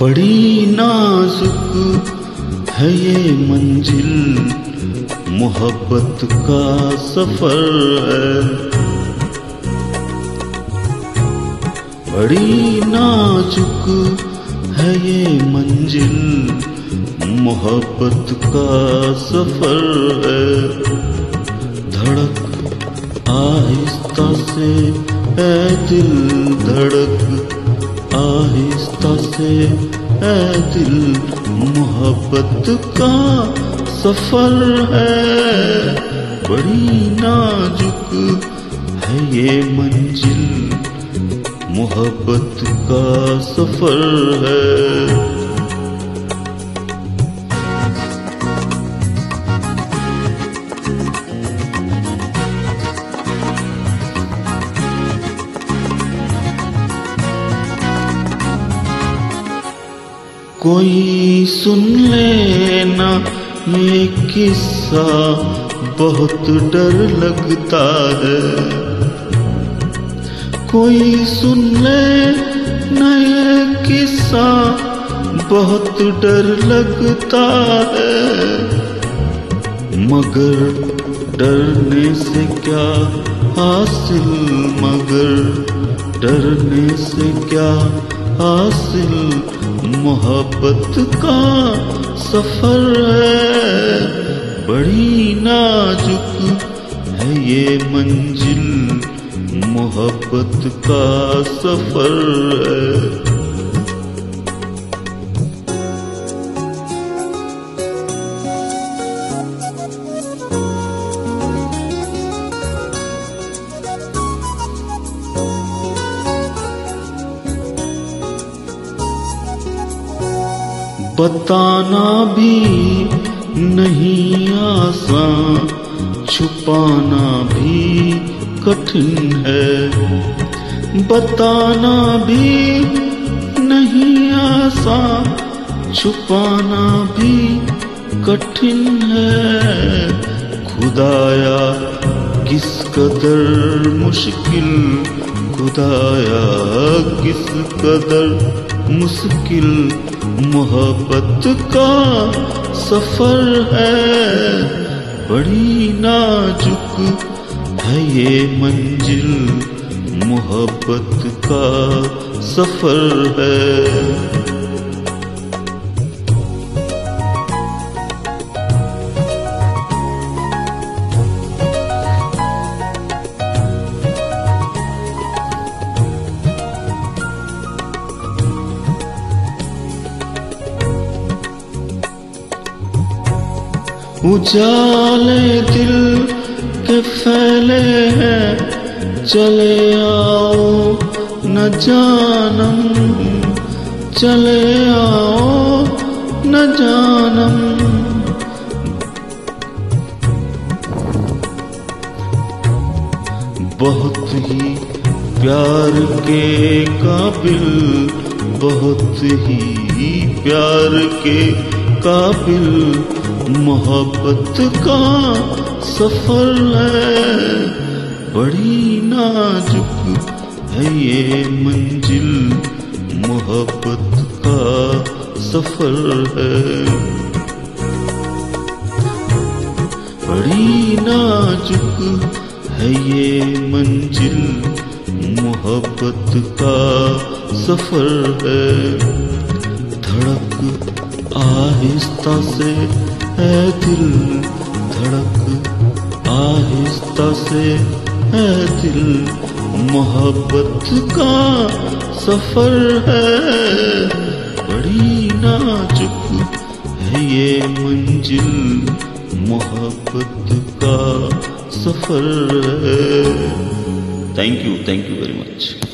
बड़ी नाजुक है ये मंजिल, मोहब्बत का सफ़र है। बड़ी नाजुक है ये मंजिल, मोहब्बत का सफ़र है। धड़क आहिस्ता से है दिल धड़क आहिस्ता से है दिल मोहब्बत का सफ़र है। बड़ी नाजुक है ये मंजिल, मोहब्बत का सफ़र है। कोई सुन लेना, ये किस्सा बहुत डर लगता है। कोई सुन ले नए किस्सा बहुत डर लगता है। मगर डरने से क्या हासिल, मगर डरने से क्या हासिल मोहब्बत का सफ़र है। बड़ी नाजुक है ये मंजिल मोहब्बत का सफ़र है। बताना भी नहीं आसान, छुपाना भी कठिन है। बताना भी नहीं आसान, छुपाना भी कठिन है। खुदाया किस कदर मुश्किल खुदाया किस कदर मुश्किल मोहब्बत का सफ़र है। बड़ी नाजुक है ये मंजिल मोहब्बत का सफ़र है। उजाले दिल के फैले हैं, चले आओ, न जानम, चले आओ, न जानम। बहुत ही प्यार के काबिल, बहुत ही प्यार के काबिल। मोहब्बत का सफ़र है। बड़ी नाजुक है ये मंजिल। मोहब्बत का सफ़र है। बड़ी नाजुक है ये मंजिल। मोहब्बत का सफ़र है। धड़क आहिस्ता से है दिल धड़क, आहिस्ता से है दिल। मोहब्बत का सफ़र है, बड़ी नाजुक है ये मंजिल। मोहब्बत का सफ़र है। Thank you thank you very much